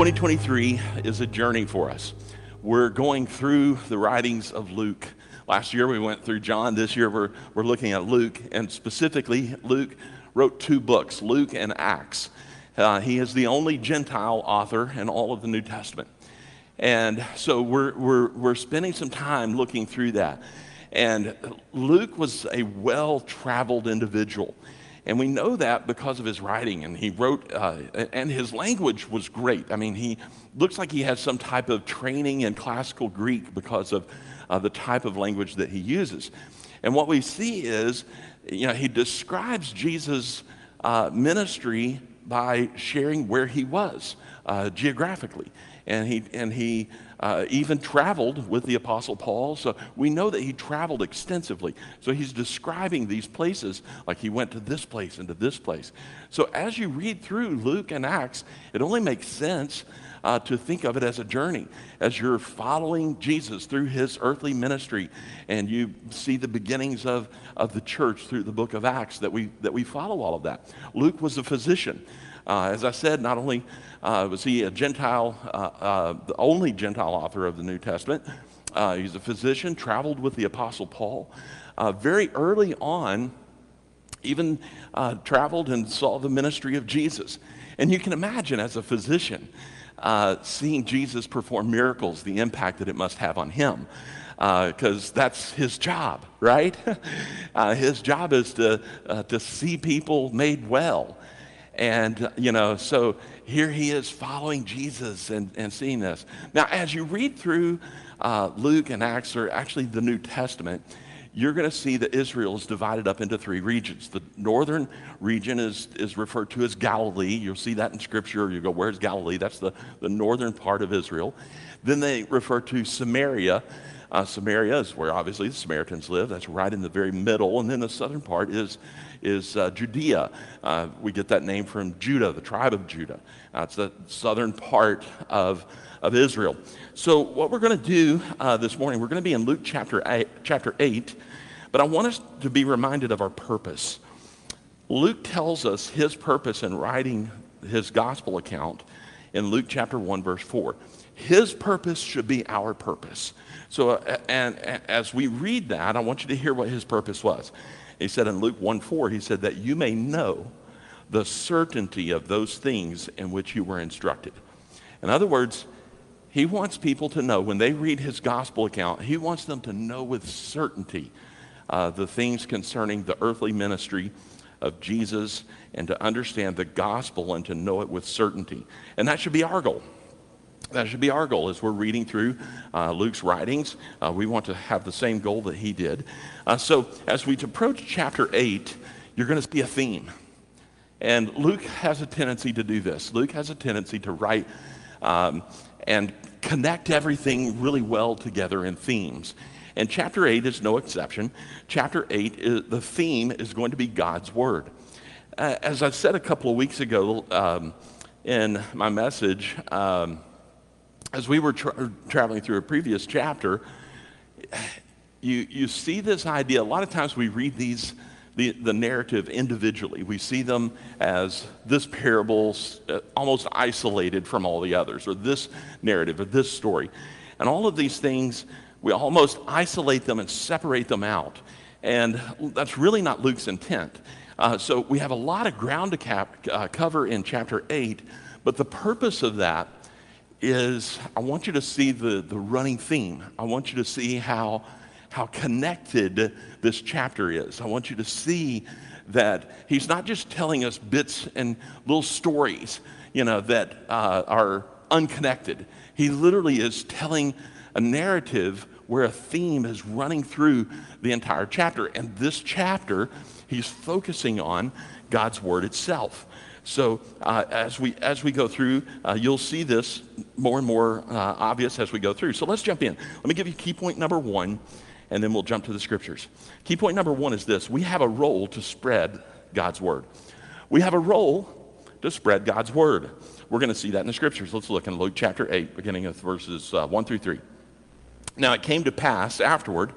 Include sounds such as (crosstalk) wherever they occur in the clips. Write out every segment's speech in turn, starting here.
2023 is a journey for us. We're going through the writings of Luke. Last year we went through John. This year we're, we're looking at Luke. And specifically, Luke wrote two books Luke and Acts. Uh, he is the only Gentile author in all of the New Testament. And so we're, we're, we're spending some time looking through that. And Luke was a well traveled individual. And we know that because of his writing. And he wrote, uh, and his language was great. I mean, he looks like he has some type of training in classical Greek because of uh, the type of language that he uses. And what we see is, you know, he describes Jesus' uh, ministry by sharing where he was uh, geographically. And he, and he uh, even traveled with the Apostle Paul. So we know that he traveled extensively. So he's describing these places like he went to this place and to this place. So as you read through Luke and Acts, it only makes sense uh, to think of it as a journey, as you're following Jesus through his earthly ministry, and you see the beginnings of, of the church through the book of Acts, that we, that we follow all of that. Luke was a physician. Uh, as I said, not only uh, was he a Gentile, uh, uh, the only Gentile author of the New Testament, uh, he's a physician, traveled with the Apostle Paul. very early on, even traveled and saw the ministry of Jesus. And you can imagine as a physician, uh, seeing Jesus perform miracles, the impact that it must have on him. Because uh, that's his job, right? (laughs) uh, his job is to, uh, to see people made well. And, you know, so here he is following Jesus and, and seeing this. Now, as you read through uh, Luke and Acts, or actually the New Testament, you're going to see that Israel is divided up into three regions. The northern region is, is referred to as Galilee. You'll see that in Scripture. You go, where's Galilee? That's the, the northern part of Israel. Then they refer to Samaria. Uh, Samaria is where obviously the Samaritans live. That's right in the very middle. And then the southern part is, is uh, Judea. Uh, we get that name from Judah, the tribe of Judah. It's the southern part of, of Israel. So, what we're going to do uh, this morning, we're going to be in Luke chapter eight, chapter 8, but I want us to be reminded of our purpose. Luke tells us his purpose in writing his gospel account in Luke chapter 1, verse 4. His purpose should be our purpose. So, uh, and, and as we read that, I want you to hear what his purpose was. He said in Luke 1 4, he said that you may know the certainty of those things in which you were instructed. In other words, he wants people to know when they read his gospel account, he wants them to know with certainty uh, the things concerning the earthly ministry of Jesus and to understand the gospel and to know it with certainty. And that should be our goal. That should be our goal as we're reading through uh, Luke's writings. Uh, we want to have the same goal that he did. Uh, so as we approach chapter 8, you're going to see a theme. And Luke has a tendency to do this. Luke has a tendency to write um, and connect everything really well together in themes. And chapter 8 is no exception. Chapter 8, is, the theme is going to be God's Word. Uh, as I said a couple of weeks ago um, in my message, um, as we were tra- traveling through a previous chapter, you, you see this idea. A lot of times we read these the, the narrative individually. We see them as this parable uh, almost isolated from all the others, or this narrative, or this story. And all of these things, we almost isolate them and separate them out. And that's really not Luke's intent. Uh, so we have a lot of ground to cap, uh, cover in chapter 8, but the purpose of that is I want you to see the, the running theme. I want you to see how how connected this chapter is. I want you to see that he's not just telling us bits and little stories, you know, that uh, are unconnected. He literally is telling a narrative where a theme is running through the entire chapter. And this chapter, he's focusing on God's word itself. So uh, as, we, as we go through, uh, you'll see this more and more uh, obvious as we go through. So let's jump in. Let me give you key point number one and then we'll jump to the scriptures. Key point number one is this we have a role to spread God's word. We have a role to spread God's word. We're going to see that in the scriptures. Let's look in Luke chapter 8, beginning with verses uh, 1 through 3. Now it came to pass afterward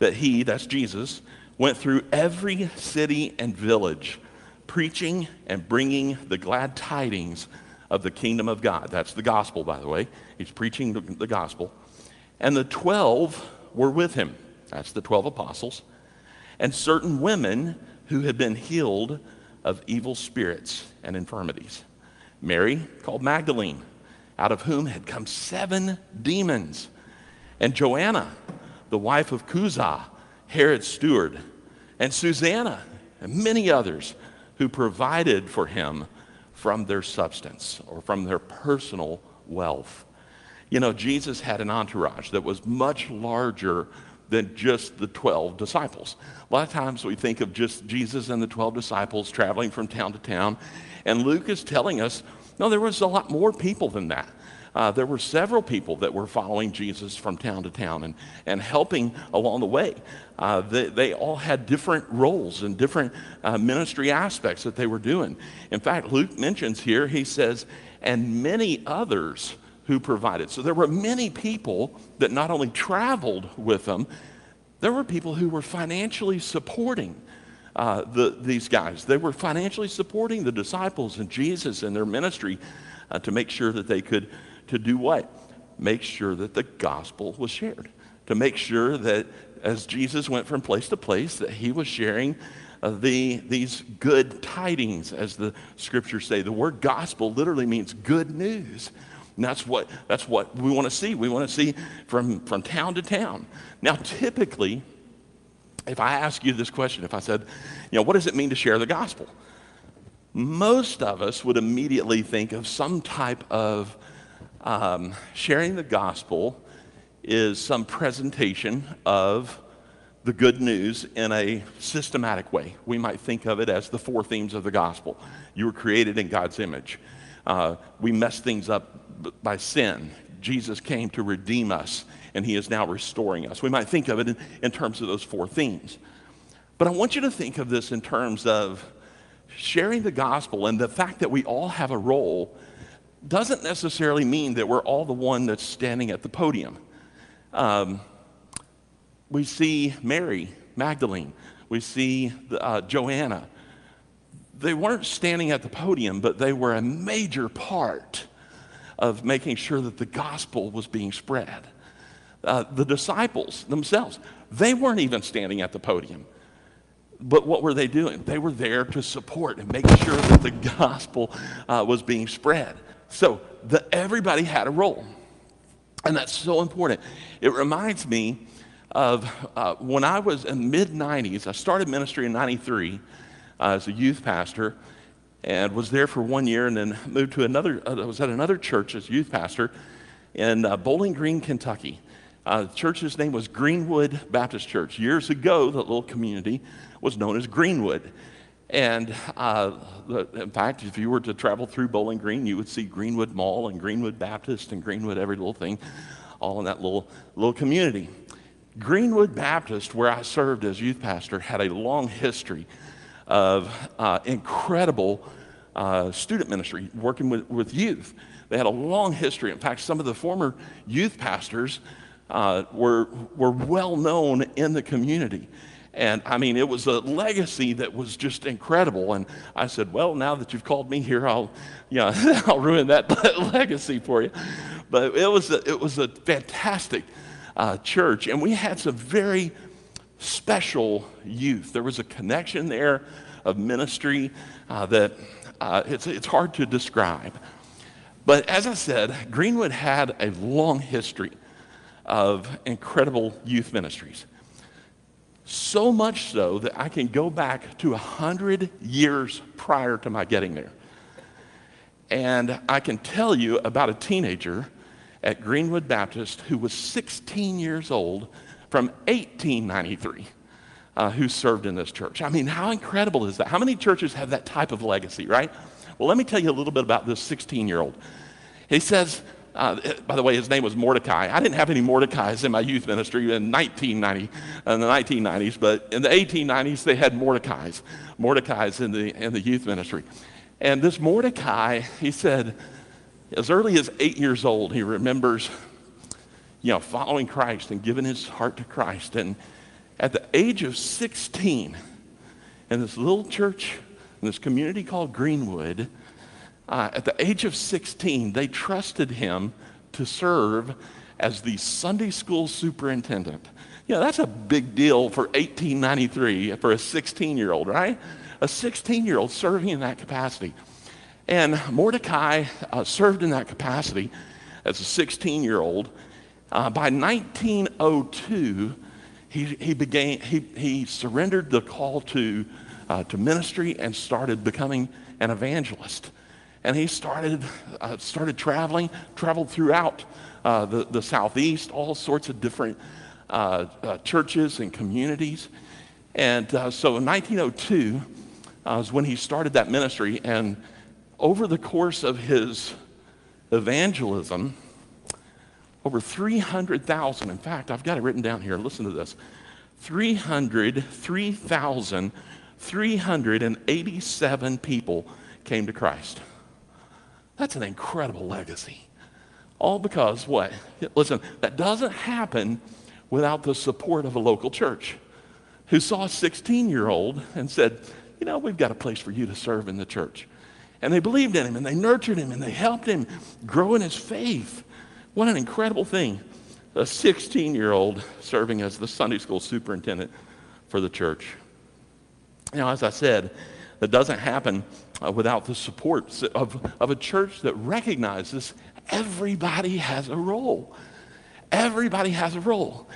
that he, that's Jesus, went through every city and village, preaching and bringing the glad tidings of the kingdom of God. That's the gospel, by the way. He's preaching the, gospel. And the 12 were with him. That's the 12 apostles. And certain women who had been healed of evil spirits and infirmities. Mary, called Magdalene, out of whom had come seven demons. And Joanna, the wife of Chuza, Herod's steward. And Susanna, and many others who provided for him from their substance or from their personal wealth. You know, Jesus had an entourage that was much larger than just the 12 disciples. A lot of times we think of just Jesus and the 12 disciples traveling from town to town, and Luke is telling us no, there was a lot more people than that. Uh, there were several people that were following Jesus from town to town and, and helping along the way. Uh, they, they, all had different roles and different uh, ministry aspects that they were doing. In fact, Luke mentions here, he says, and many others who provided. So there were many people that not only traveled with them, there were people who were financially supporting uh, the, these guys. They were financially supporting the disciples and Jesus and their ministry uh, to make sure that they could to do what? Make sure that the gospel was shared. To make sure that as Jesus went from place to place, that he was sharing uh, the, these good tidings, as the scriptures say. The word gospel literally means good news. And that's what, that's what we want to see. We want to see from, from town to town. Now, typically, if I ask you this question, if I said, you know, what does it mean to share the gospel? Most of us would immediately think of some type of um, sharing the gospel is some presentation of the good news in a systematic way. We might think of it as the four themes of the gospel. You were created in God's image. Uh, we mess things up by sin. Jesus came to redeem us, and he is now restoring us. We might think of it in, in terms of those four themes. But I want you to think of this in terms of sharing the gospel and the fact that we all have a role doesn't necessarily mean that we're all the one that's standing at the podium. Um, we see Mary Magdalene, we see uh, Joanna. They weren't standing at the podium, but they were a major part of making sure that the gospel was being spread. Uh, the disciples themselves, they weren't even standing at the podium. But what were they doing? They were there to support and make sure that the gospel uh, was being spread. So the, everybody had a role. And that's so important. It reminds me of uh, when I was in mid 90s, I started ministry in 93 uh, as a youth pastor and was there for one year and then moved to another, uh, I was at another church as youth pastor in uh, Bowling Green, Kentucky. Uh, the church's name was Greenwood Baptist Church. Years ago, the little community was known as Greenwood. And uh, in fact, if you were to travel through Bowling Green, you would see Greenwood Mall and Greenwood Baptist and Greenwood, every little thing, all in that little, little community. Greenwood Baptist, where I served as youth pastor, had a long history of uh, incredible uh, student ministry, working with, with youth. They had a long history. In fact, some of the former youth pastors uh, were, were well known in the community. And I mean, it was a legacy that was just incredible. And I said, well, now that you've called me here, I'll, you (laughs) know, I'll ruin that (laughs) legacy for you. But it was a, it was a fantastic uh, church. And we had some very special youth. There was a connection there of ministry uh, that uh, it's, it's hard to describe. But as I said, Greenwood had a long history of incredible youth ministries. So much so that I can go back to 100 years prior to my getting there. And I can tell you about a teenager at Greenwood Baptist who was 16 years old from 1893 uh, who served in this church. I mean, how incredible is that? How many churches have that type of legacy, right? Well, let me tell you a little bit about this 16 year old. He says, uh, by the way, his name was Mordecai. I didn't have any Mordecais in my youth ministry in 1990, in the 1990s, but in the 1890s they had Mordecais, Mordecais in the in the youth ministry. And this Mordecai, he said, as early as eight years old, he remembers, you know, following Christ and giving his heart to Christ. And at the age of 16, in this little church in this community called Greenwood, uh, at the age of 16, they trusted him to serve as the Sunday school superintendent. Know, that's a big deal for 1893 for a 16 year old, right? A 16 year old serving in that capacity. And Mordecai uh, served in that capacity as a 16 year old. Uh, by 1902, he, he, began, he, he surrendered the call to, uh, to ministry and started becoming an evangelist. And he started, uh, started traveling, traveled throughout uh, the, the Southeast, all sorts of different uh, uh, churches and communities. And uh, so in 1902 was when he started that ministry. And over the course of his evangelism, over 300,000, in fact, I've got it written down here. Listen to this 303,387 people came to Christ. That's an incredible legacy. All because what? Listen, that doesn't happen without the support of a local church who saw a 16 year old and said, You know, we've got a place for you to serve in the church. And they believed in him and they nurtured him and they helped him grow in his faith. What an incredible thing. A 16 year old serving as the Sunday school superintendent for the church. Now, as I said, that doesn't happen uh, without the support of, of a church that recognizes everybody has a role. Everybody has a role.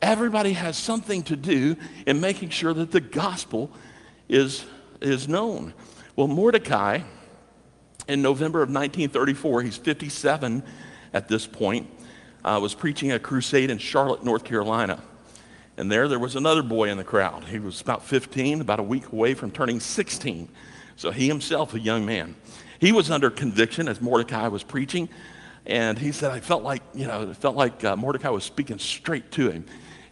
Everybody has something to do in making sure that the gospel is, is known. Well, Mordecai, in November of 1934, he's 57 at this point, uh, was preaching a crusade in Charlotte, North Carolina. And there, there was another boy in the crowd. He was about 15, about a week away from turning 16. So he himself, a young man. He was under conviction as Mordecai was preaching. And he said, I felt like, you know, it felt like uh, Mordecai was speaking straight to him.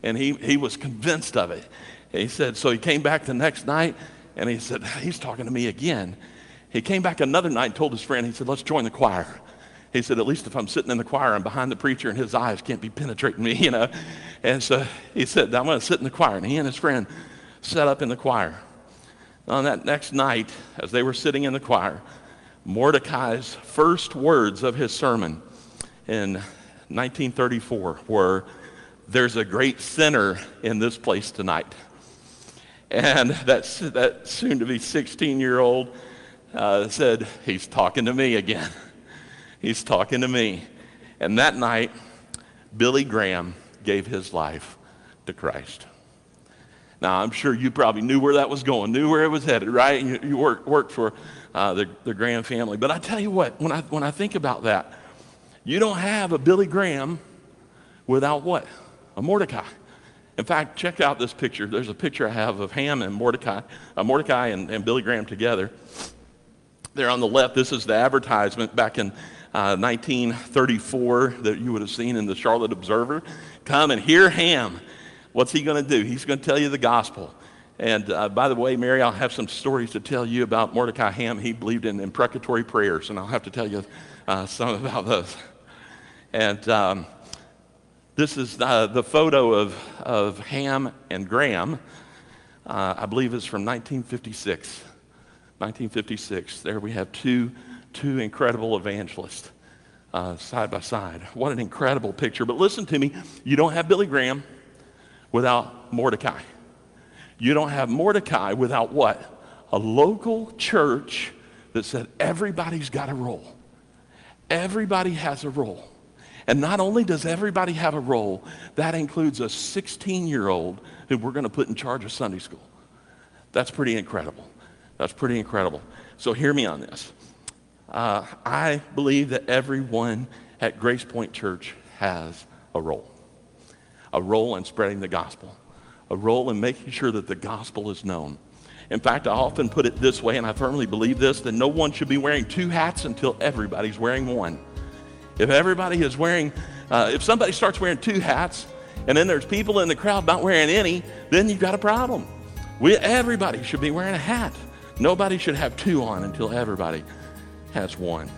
And he, he was convinced of it. He said, so he came back the next night and he said, he's talking to me again. He came back another night and told his friend, he said, let's join the choir. He said, at least if I'm sitting in the choir, I'm behind the preacher and his eyes can't be penetrating me, (laughs) you know. And so he said, I'm going to sit in the choir. And he and his friend sat up in the choir. On that next night, as they were sitting in the choir, Mordecai's first words of his sermon in 1934 were, There's a great sinner in this place tonight. And that, that soon to be 16 year old uh, said, He's talking to me again. He's talking to me. And that night, Billy Graham gave his life to Christ. Now, I'm sure you probably knew where that was going, knew where it was headed, right? You, you work, worked for uh, the, the Graham family. But I tell you what, when I, when I think about that, you don't have a Billy Graham without what? A Mordecai. In fact, check out this picture. There's a picture I have of Ham and Mordecai, uh, Mordecai and, and Billy Graham together. There on the left, this is the advertisement back in uh, 1934 that you would have seen in the Charlotte Observer. Come and hear Ham. What's he going to do? He's going to tell you the gospel. And uh, by the way, Mary, I'll have some stories to tell you about Mordecai Ham. He believed in imprecatory prayers, and I'll have to tell you uh, some about those. And um, this is uh, the photo of, of Ham and Graham. Uh, I believe is from 1956. 1956. There we have two, two incredible evangelists uh, side by side. What an incredible picture. But listen to me, you don't have Billy Graham without Mordecai. You don't have Mordecai without what? A local church that said everybody's got a role. Everybody has a role. And not only does everybody have a role, that includes a 16 year old who we're going to put in charge of Sunday school. That's pretty incredible. That's pretty incredible. So hear me on this. Uh, I believe that everyone at Grace Point Church has a role a role in spreading the gospel, a role in making sure that the gospel is known. In fact, I often put it this way, and I firmly believe this that no one should be wearing two hats until everybody's wearing one. If everybody is wearing, uh, if somebody starts wearing two hats, and then there's people in the crowd not wearing any, then you've got a problem. We, everybody should be wearing a hat. Nobody should have two on until everybody has one.